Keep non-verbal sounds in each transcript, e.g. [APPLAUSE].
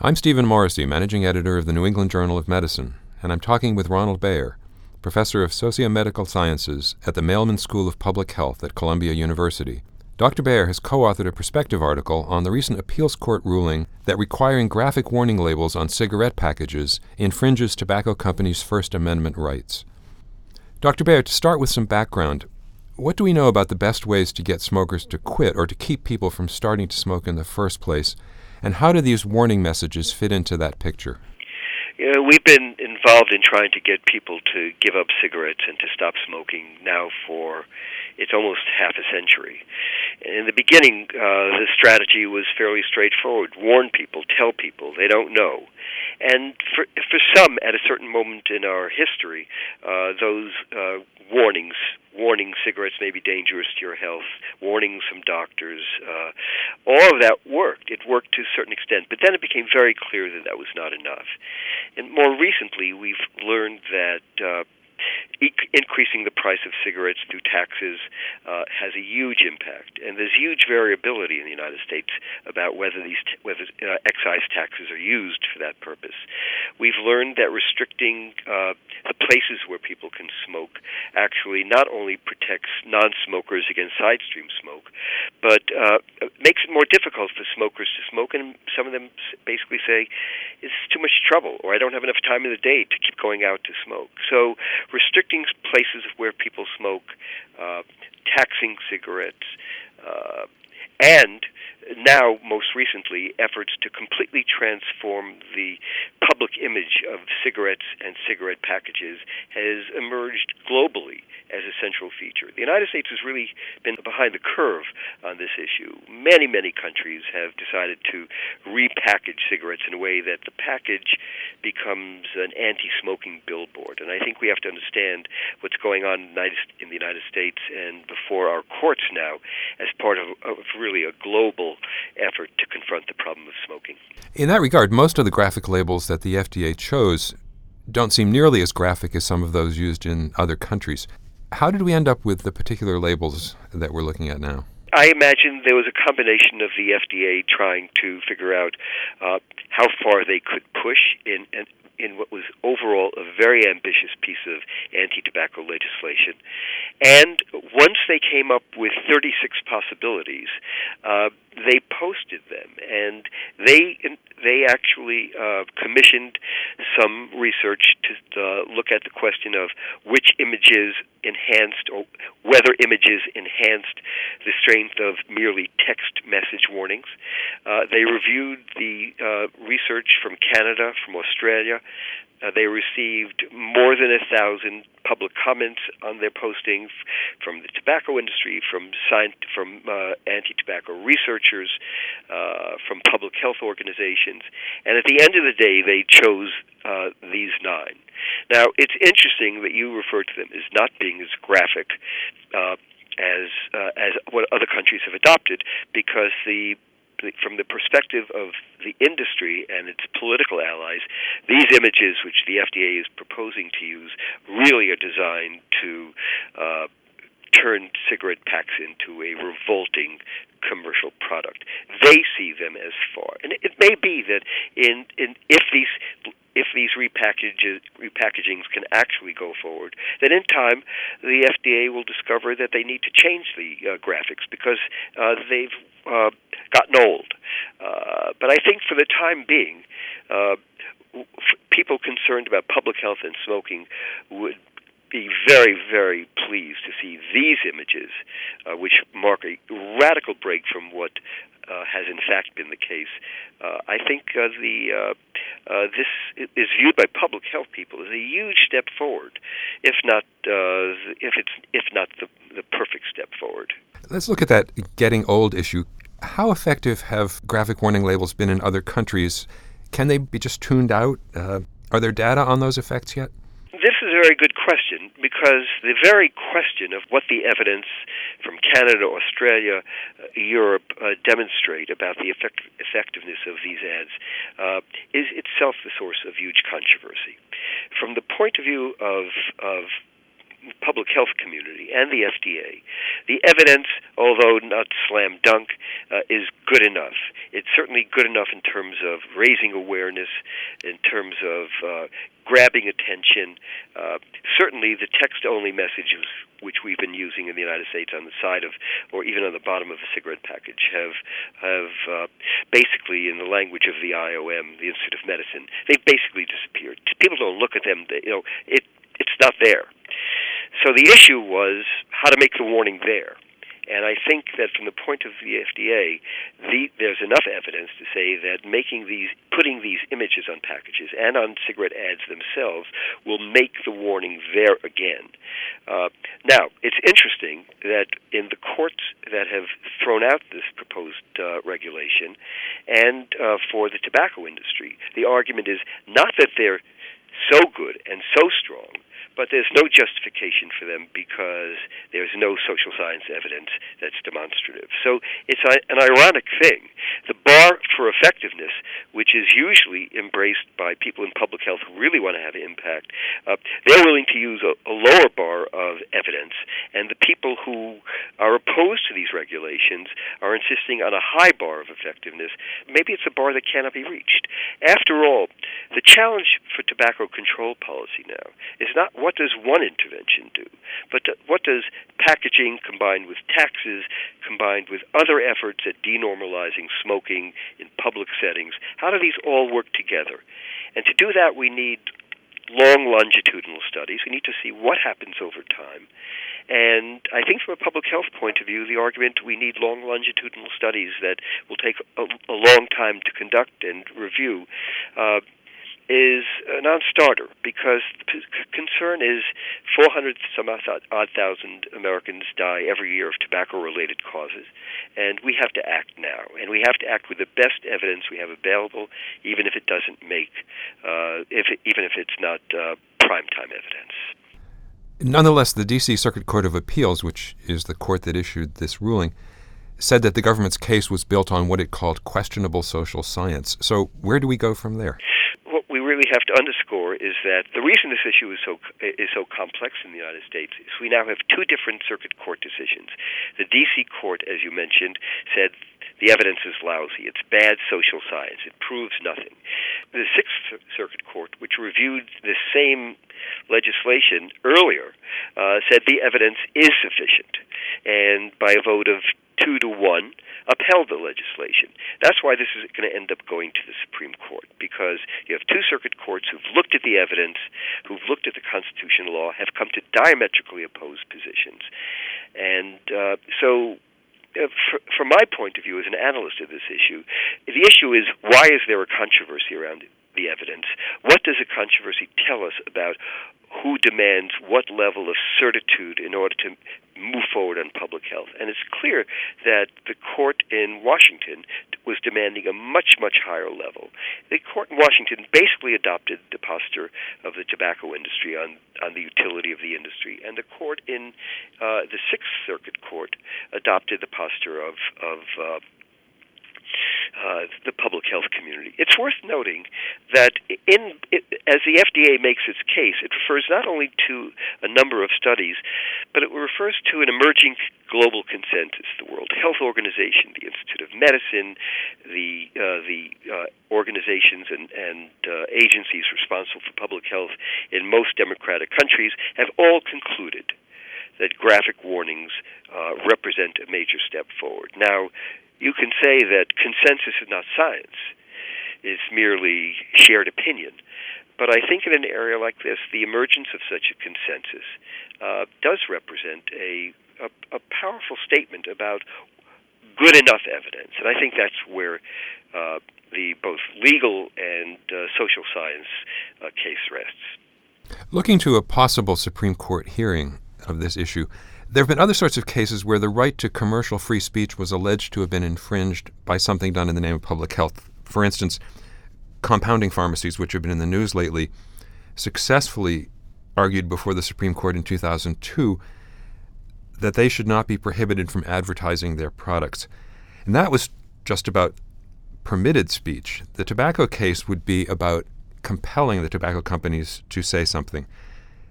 I'm Stephen Morrissey, managing editor of the New England Journal of Medicine, and I'm talking with Ronald Bayer, professor of sociomedical sciences at the Mailman School of Public Health at Columbia University. Dr. Bayer has co authored a perspective article on the recent appeals court ruling that requiring graphic warning labels on cigarette packages infringes tobacco companies' First Amendment rights. Dr. Bayer, to start with some background, what do we know about the best ways to get smokers to quit or to keep people from starting to smoke in the first place? And how do these warning messages fit into that picture? You know, we've been involved in trying to get people to give up cigarettes and to stop smoking now for it's almost half a century. In the beginning, uh, the strategy was fairly straightforward: warn people, tell people they don't know. And for for some, at a certain moment in our history, uh, those uh, warnings warning cigarettes may be dangerous to your health, warnings from doctors, uh, all of that worked. It worked to a certain extent, but then it became very clear that that was not enough. And more recently, we've learned that uh, increasing the price of cigarettes through taxes uh, has a huge impact, and there's huge variability in the United States about whether these t- whether uh, excise taxes are used for that purpose. We've learned that restricting uh, the places where people can smoke actually not only protects non-smokers against side stream smoke, but uh, makes it more difficult for smokers to smoke, and some of them basically say it's too much trouble, or I don't have enough time in the day to keep going out to smoke. So restricting places where people smoke, uh, taxing cigarettes, uh, and now, most recently, efforts to completely transform the public image of cigarettes and cigarette packages has emerged globally as a central feature. The United States has really been behind the curve on this issue. Many, many countries have decided to repackage cigarettes in a way that the package becomes an anti smoking billboard. And I think we have to understand what's going on in the United States and before our courts now as part of, of really a global effort to confront the problem of smoking. In that regard, most of the graphic labels that the FDA chose don't seem nearly as graphic as some of those used in other countries. How did we end up with the particular labels that we're looking at now? I imagine there was a combination of the FDA trying to figure out uh, how far they could push in, in in what was overall a very ambitious piece of anti tobacco legislation. And once they came up with 36 possibilities, uh, they posted them, and they they actually uh, commissioned some research to uh, look at the question of which images enhanced or whether images enhanced the strength of merely text message warnings. Uh, they reviewed the uh, research from Canada, from Australia, uh, they received more than a thousand public comments on their postings from the tobacco industry, from science, from uh, anti-tobacco researchers, uh, from public health organizations, and at the end of the day, they chose uh, these nine. Now, it's interesting that you refer to them as not being as graphic. Uh, as uh, as what other countries have adopted, because the from the perspective of the industry and its political allies, these images, which the FDA is proposing to use, really are designed to uh, turn cigarette packs into a revolting commercial product. They see them as far, and it may be that in, in if these if these repackages, repackagings can actually go forward, then in time the FDA will discover that they need to change the uh, graphics because uh, they've uh, gotten old. Uh, but I think for the time being, uh, people concerned about public health and smoking would be very, very pleased to see these images, uh, which mark a radical break from what uh, has in fact been the case. Uh, I think uh, the uh, this is viewed by public health people as a huge step forward, if not uh, if it's if not the the perfect step forward. Let's look at that getting old issue. How effective have graphic warning labels been in other countries? Can they be just tuned out? Uh, are there data on those effects yet? This is a very good question because the very question of what the evidence from Canada, Australia, uh, Europe uh, demonstrate about the effect- effectiveness of these ads uh, is itself the source of huge controversy. From the point of view of, of public health community and the FDA, the evidence, although not slam dunk, uh, is good enough. It's certainly good enough in terms of raising awareness, in terms of uh, grabbing attention. Uh, certainly, the text-only messages which we've been using in the United States on the side of, or even on the bottom of a cigarette package, have have uh, basically, in the language of the IOM, the Institute of Medicine, they've basically disappeared. People don't look at them. They, you know, it it's not there. So the issue was how to make the warning there. And I think that from the point of the FDA, the, there's enough evidence to say that making these, putting these images on packages and on cigarette ads themselves will make the warning there again. Uh, now, it's interesting that in the courts that have thrown out this proposed uh, regulation, and uh, for the tobacco industry, the argument is not that they're so good and so strong but there's no justification for them because there's no social science evidence that's demonstrative. So it's an ironic thing. The bar for effectiveness, which is usually embraced by people in public health who really want to have an impact, uh, they're willing to use a, a lower bar of evidence, and the people who are opposed to these regulations are insisting on a high bar of effectiveness. Maybe it's a bar that cannot be reached. After all, the challenge for tobacco control policy now is not what what does one intervention do? But what does packaging combined with taxes, combined with other efforts at denormalizing smoking in public settings, how do these all work together? And to do that, we need long longitudinal studies. We need to see what happens over time. And I think from a public health point of view, the argument we need long longitudinal studies that will take a, a long time to conduct and review uh, is a non-starter because the concern is 400 some odd thousand Americans die every year of tobacco-related causes, and we have to act now, and we have to act with the best evidence we have available, even if it doesn't make, uh, if it, even if it's not uh, prime time evidence. Nonetheless, the D.C. Circuit Court of Appeals, which is the court that issued this ruling, said that the government's case was built on what it called questionable social science. So, where do we go from there? Really have to underscore is that the reason this issue is so is so complex in the United States is we now have two different circuit court decisions. The D.C. court, as you mentioned, said the evidence is lousy. It's bad social science. It proves nothing. The Sixth Circuit Court, which reviewed the same legislation earlier, uh, said the evidence is sufficient, and by a vote of two to one, upheld the legislation. That's why this is going to end up going to the Supreme Court because you have two circuit courts who've looked at the evidence, who've looked at the constitutional law, have come to diametrically opposed positions, and uh, so. Uh, from my point of view as an analyst of this issue, the issue is why is there a controversy around the evidence? What does a controversy tell us about who demands what level of certitude in order to move forward on public health. And it's clear that the court in Washington was demanding a much, much higher level. The court in Washington basically adopted the posture of the tobacco industry on, on the utility of the industry. And the court in uh, the Sixth Circuit Court adopted the posture of, of uh, uh, the public health community. It's worth noting that in it, as the FDA makes its case, it refers not only to a number of studies, but it refers to an emerging global consensus. The World Health Organization, the Institute of Medicine, the uh, the uh, organizations and, and uh, agencies responsible for public health in most democratic countries have all concluded that graphic warnings uh, represent a major step forward. Now, you can say that consensus is not science, it's merely shared opinion. But I think in an area like this, the emergence of such a consensus uh, does represent a, a, a powerful statement about good enough evidence. And I think that's where uh, the both legal and uh, social science uh, case rests. Looking to a possible Supreme Court hearing of this issue, there have been other sorts of cases where the right to commercial free speech was alleged to have been infringed by something done in the name of public health. For instance, compounding pharmacies, which have been in the news lately, successfully argued before the Supreme Court in 2002 that they should not be prohibited from advertising their products. And that was just about permitted speech. The tobacco case would be about compelling the tobacco companies to say something.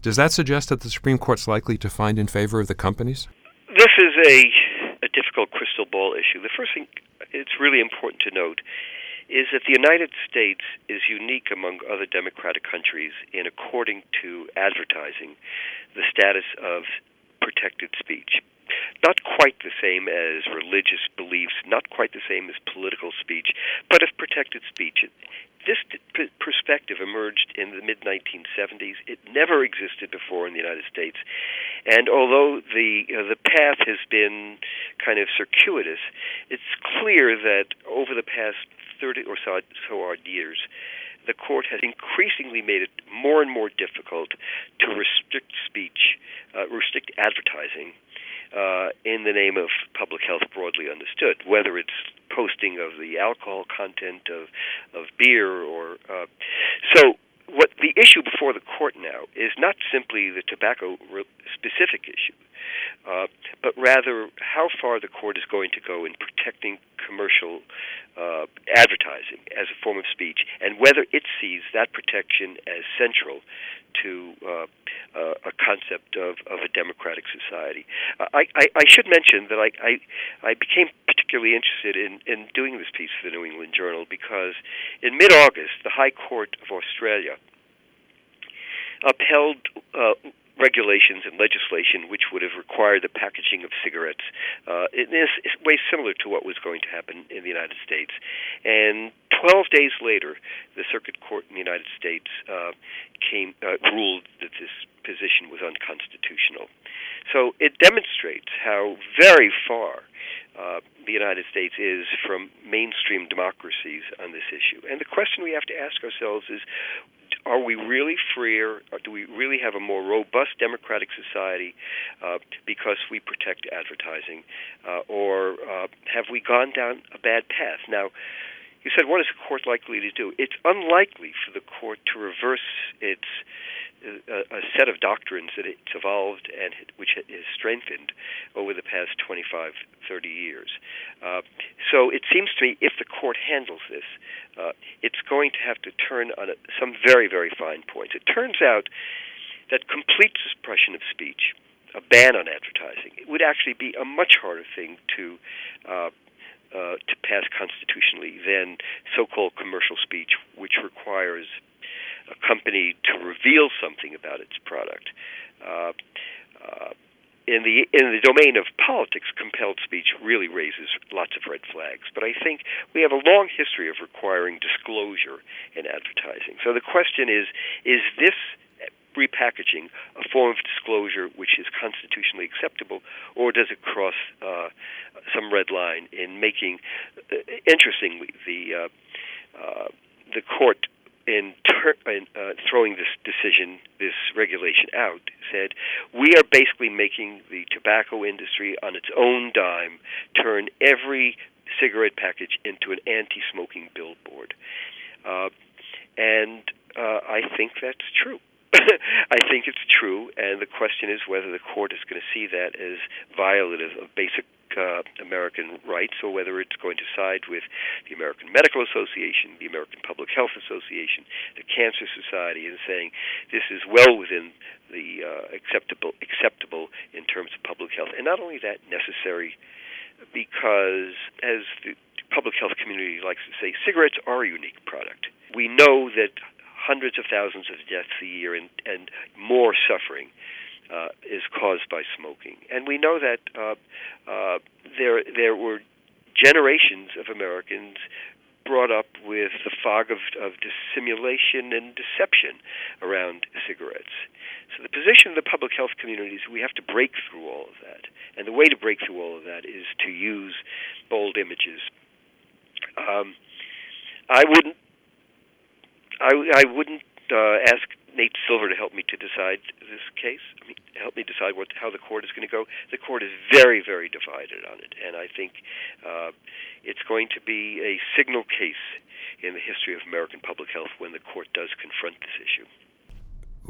Does that suggest that the Supreme Court's likely to find in favor of the companies? This is a, a difficult crystal ball issue. The first thing it's really important to note is that the United States is unique among other democratic countries in according to advertising the status of protected speech. Not quite the same as religious beliefs, not quite the same as political speech, but of protected speech. This perspective emerged in the mid 1970s. It never existed before in the United States, and although the uh, the path has been kind of circuitous, it's clear that over the past 30 or so, so odd years, the court has increasingly made it more and more difficult to restrict speech, uh, restrict advertising uh, in the name of public health broadly understood, whether it's posting of the alcohol content of of beer or uh, so. What the issue before the court now is not simply the tobacco specific issue, uh, but rather how far the court is going to go in protecting commercial uh, advertising as a form of speech, and whether it sees that protection as central to uh, uh, a concept of, of a democratic society. I, I, I should mention that I, I, I became particularly interested in, in doing this piece for the New England Journal because in mid August, the High Court of Australia upheld uh, regulations and legislation which would have required the packaging of cigarettes uh, in this way similar to what was going to happen in the United States. And 12 days later, the Circuit Court in the United States uh, came uh, ruled that this position was unconstitutional. So it demonstrates how very far uh, the United States is from mainstream democracies on this issue. And the question we have to ask ourselves is are we really freer, or do we really have a more robust democratic society uh, because we protect advertising, uh, or uh, have we gone down a bad path? Now, you said, what is the court likely to do? It's unlikely for the court to reverse its a, a set of doctrines that it's evolved and which has strengthened over the past 25, 30 years. Uh, so it seems to me if the court handles this, uh, it's going to have to turn on a, some very, very fine points. It turns out that complete suppression of speech, a ban on advertising, would actually be a much harder thing to uh, uh, to pass constitutionally than so-called commercial speech, which requires a company to reveal something about its product. Uh, uh, in the in the domain of politics, compelled speech really raises lots of red flags. But I think we have a long history of requiring disclosure in advertising. So the question is: Is this repackaging a form of disclosure which is constitutionally acceptable, or does it cross uh, some red line in making? Uh, interestingly, the uh, uh, the court in, ter- uh, throwing this decision, this regulation out, said we are basically making the tobacco industry on its own dime turn every cigarette package into an anti-smoking billboard, uh, and uh, I think that's true. [LAUGHS] I think it's true, and the question is whether the court is going to see that as violative of basic uh, American rights, or whether it's going to side with the American Medical Association, the American Public Health Association, the Cancer Society, and saying this is well within the uh, acceptable acceptable in terms of public health, and not only that, necessary because as the public health community likes to say, cigarettes are a unique product. We know that hundreds of thousands of deaths a year and, and more suffering uh, is caused by smoking. And we know that uh, uh, there there were generations of Americans brought up with the fog of, of dissimulation and deception around cigarettes. So the position of the public health community is we have to break through all of that. And the way to break through all of that is to use bold images. Um, I wouldn't I, I wouldn't uh, ask Nate Silver to help me to decide this case. I mean, help me decide what how the court is going to go. The court is very, very divided on it, and I think uh, it's going to be a signal case in the history of American public health when the court does confront this issue.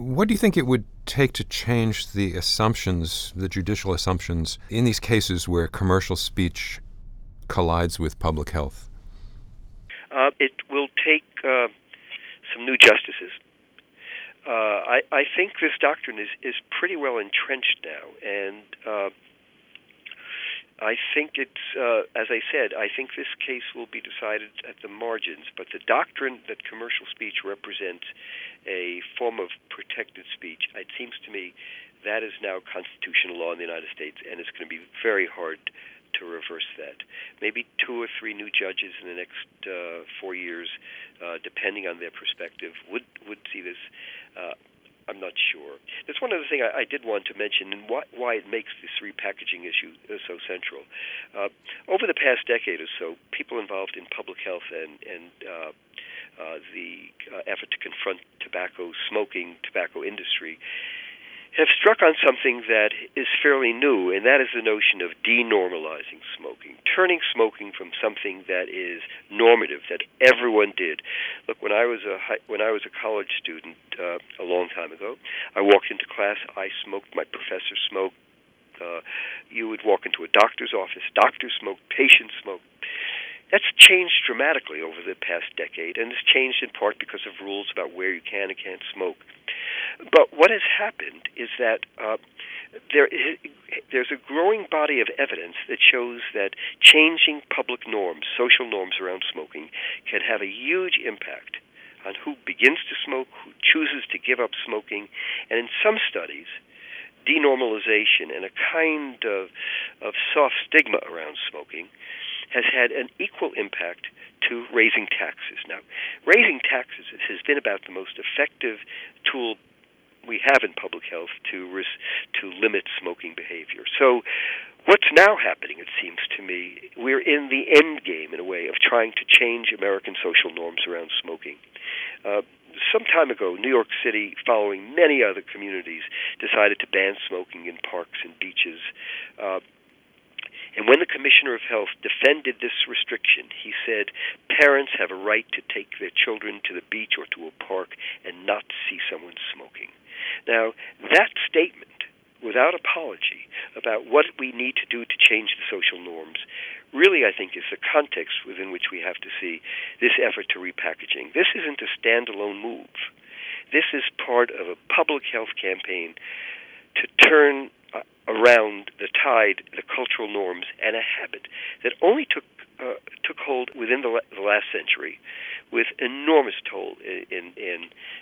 What do you think it would take to change the assumptions, the judicial assumptions, in these cases where commercial speech collides with public health? Uh, it will take uh, some new justices. Uh, I, I, think this doctrine is, is pretty well entrenched now, and uh, I think it's, uh, as I said, I think this case will be decided at the margins. But the doctrine that commercial speech represents a form of protected speech, it seems to me that is now constitutional law in the United States, and it's going to be very hard to reverse that. Maybe two or three new judges in the next uh, four years, uh, depending on their perspective, would would see this. Uh, I'm not sure. That's one other thing I, I did want to mention, and why, why it makes this repackaging issue uh, so central. Uh, over the past decade or so, people involved in public health and and uh, uh, the uh, effort to confront tobacco smoking, tobacco industry, have struck on something that is fairly new, and that is the notion of denormalizing smoking, turning smoking from something that is normative that everyone did. Look, when I was a when I was a college student uh, a long time ago, I walked into class, I smoked, my professor smoked. Uh, you would walk into a doctor's office, doctors smoked, patients smoked. That's changed dramatically over the past decade, and it's changed in part because of rules about where you can and can't smoke. But what has happened is that uh, there is, there's a growing body of evidence that shows that changing public norms, social norms around smoking, can have a huge impact on who begins to smoke, who chooses to give up smoking, and in some studies, denormalization and a kind of, of soft stigma around smoking has had an equal impact to raising taxes. Now, raising taxes has been about the most effective tool we have in public health to ris- to limit smoking behavior. So, what's now happening? It seems to me we're in the end game in a way of trying to change American social norms around smoking. Uh, some time ago, New York City, following many other communities, decided to ban smoking in parks and beaches. Uh, and when the Commissioner of Health defended this restriction, he said parents have a right to take their children to the beach or to a park and not see someone smoking. Now, that statement, without apology, about what we need to do to change the social norms, really, I think, is the context within which we have to see this effort to repackaging. This isn't a standalone move. This is part of a public health campaign to turn around the tide, the cultural norms, and a habit that only took uh, took hold within the, the last century, with enormous toll in in, in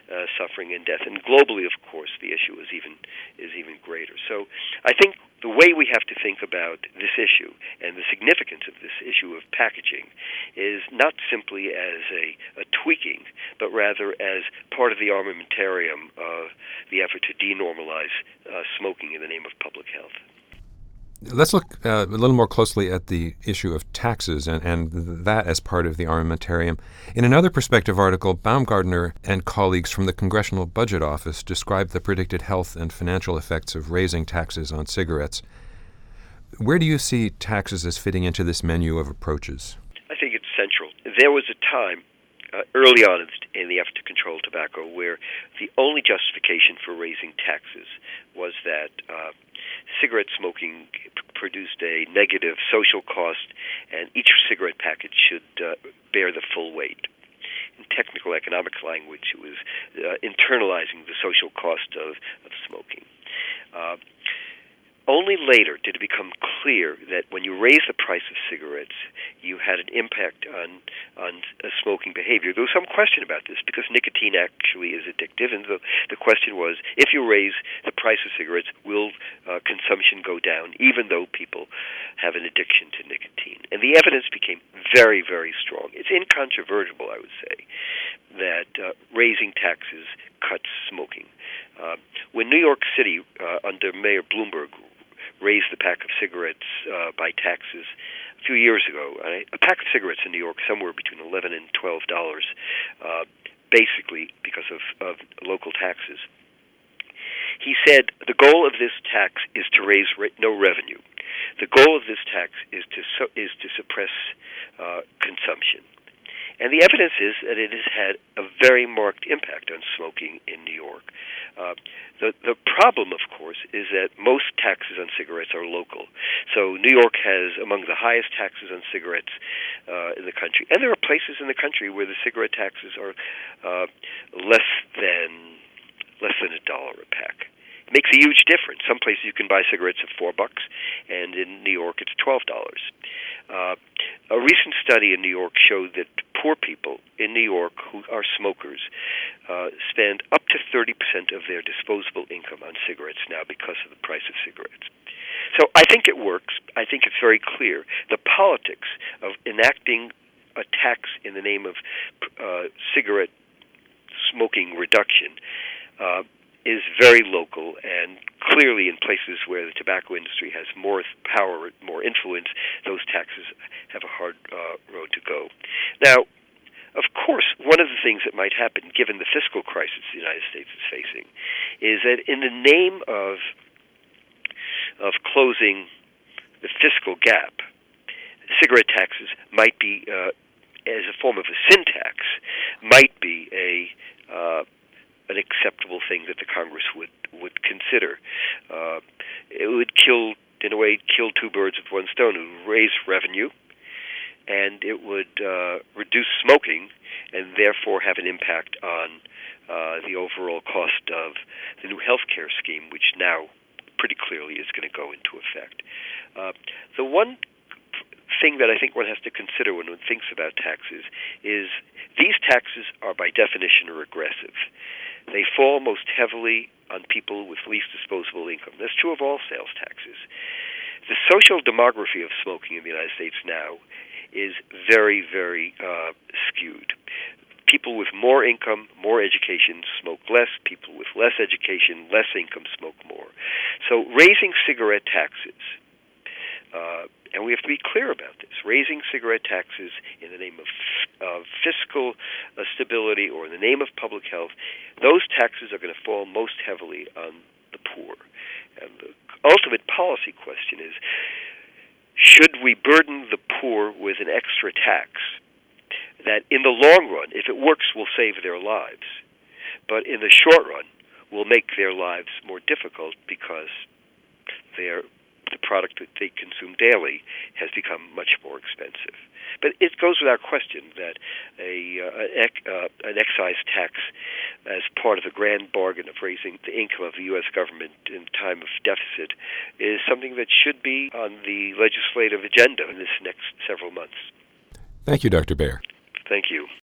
uh, suffering and death. And globally, of course, the issue is even is even greater. So I think the way we have to think about this issue and the significance of this issue of packaging is not simply as a, a tweaking, but rather as part of the armamentarium of the effort to denormalize uh, smoking in the name of public health. Let's look uh, a little more closely at the issue of taxes and, and that as part of the armamentarium. In another perspective article, Baumgardner and colleagues from the Congressional Budget Office describe the predicted health and financial effects of raising taxes on cigarettes. Where do you see taxes as fitting into this menu of approaches? I think it's central. There was a time uh, early on in the effort to control tobacco where the only justification for raising taxes was that uh, cigarette smoking produced a negative social cost, and each cigarette package should uh, bear the full weight. In technical economic language, it was uh, internalizing the social cost of, of smoking. Uh, only later did it become clear that when you raise the price of cigarettes, you had an impact on on smoking behavior. There was some question about this because nicotine actually is addictive, and the the question was if you raise the price of cigarettes, will uh, consumption go down, even though people have an addiction to nicotine? And the evidence became very, very strong. It's incontrovertible, I would say, that uh, raising taxes cuts smoking. Uh, when New York City, uh, under Mayor Bloomberg, raised the pack of cigarettes uh, by taxes a few years ago. A pack of cigarettes in New York somewhere between eleven and twelve dollars, uh, basically because of, of local taxes. He said the goal of this tax is to raise re- no revenue. The goal of this tax is to su- is to suppress uh, consumption. And the evidence is that it has had a very marked impact on smoking in New York. Uh, the the problem, of course, is that most taxes on cigarettes are local. So New York has among the highest taxes on cigarettes uh, in the country, and there are places in the country where the cigarette taxes are uh, less than less than a dollar a pack. Makes a huge difference. Some places you can buy cigarettes at four bucks, and in New York it's twelve dollars. Uh, a recent study in New York showed that poor people in New York who are smokers uh, spend up to 30% of their disposable income on cigarettes now because of the price of cigarettes. So I think it works. I think it's very clear. The politics of enacting a tax in the name of uh, cigarette smoking reduction uh, is very local and clearly in places where the tobacco industry has more power, more influence, those taxes have a hard uh, road to go. Now, of course, one of the things that might happen, given the fiscal crisis the United States is facing, is that in the name of of closing the fiscal gap, cigarette taxes might be, uh, as a form of a sin tax, might be a uh, an acceptable thing that the Congress would would consider. Uh, it would kill, in a way, kill two birds with one stone. It would raise revenue, and it would uh, reduce smoking, and therefore have an impact on uh, the overall cost of the new health care scheme, which now pretty clearly is going to go into effect. Uh, the one thing that I think one has to consider when one thinks about taxes is these taxes are by definition regressive. They fall most heavily on people with least disposable income. That's true of all sales taxes. The social demography of smoking in the United States now is very, very uh, skewed. People with more income, more education smoke less. People with less education, less income smoke more. So raising cigarette taxes uh, and we have to be clear about this. Raising cigarette taxes in the name of, of fiscal uh, stability or in the name of public health, those taxes are going to fall most heavily on the poor. And the ultimate policy question is should we burden the poor with an extra tax that, in the long run, if it works, will save their lives, but in the short run, will make their lives more difficult because they're the product that they consume daily has become much more expensive. But it goes without question that a uh, uh, an excise tax, as part of the grand bargain of raising the income of the U.S. government in time of deficit, is something that should be on the legislative agenda in this next several months. Thank you, Dr. Bayer. Thank you.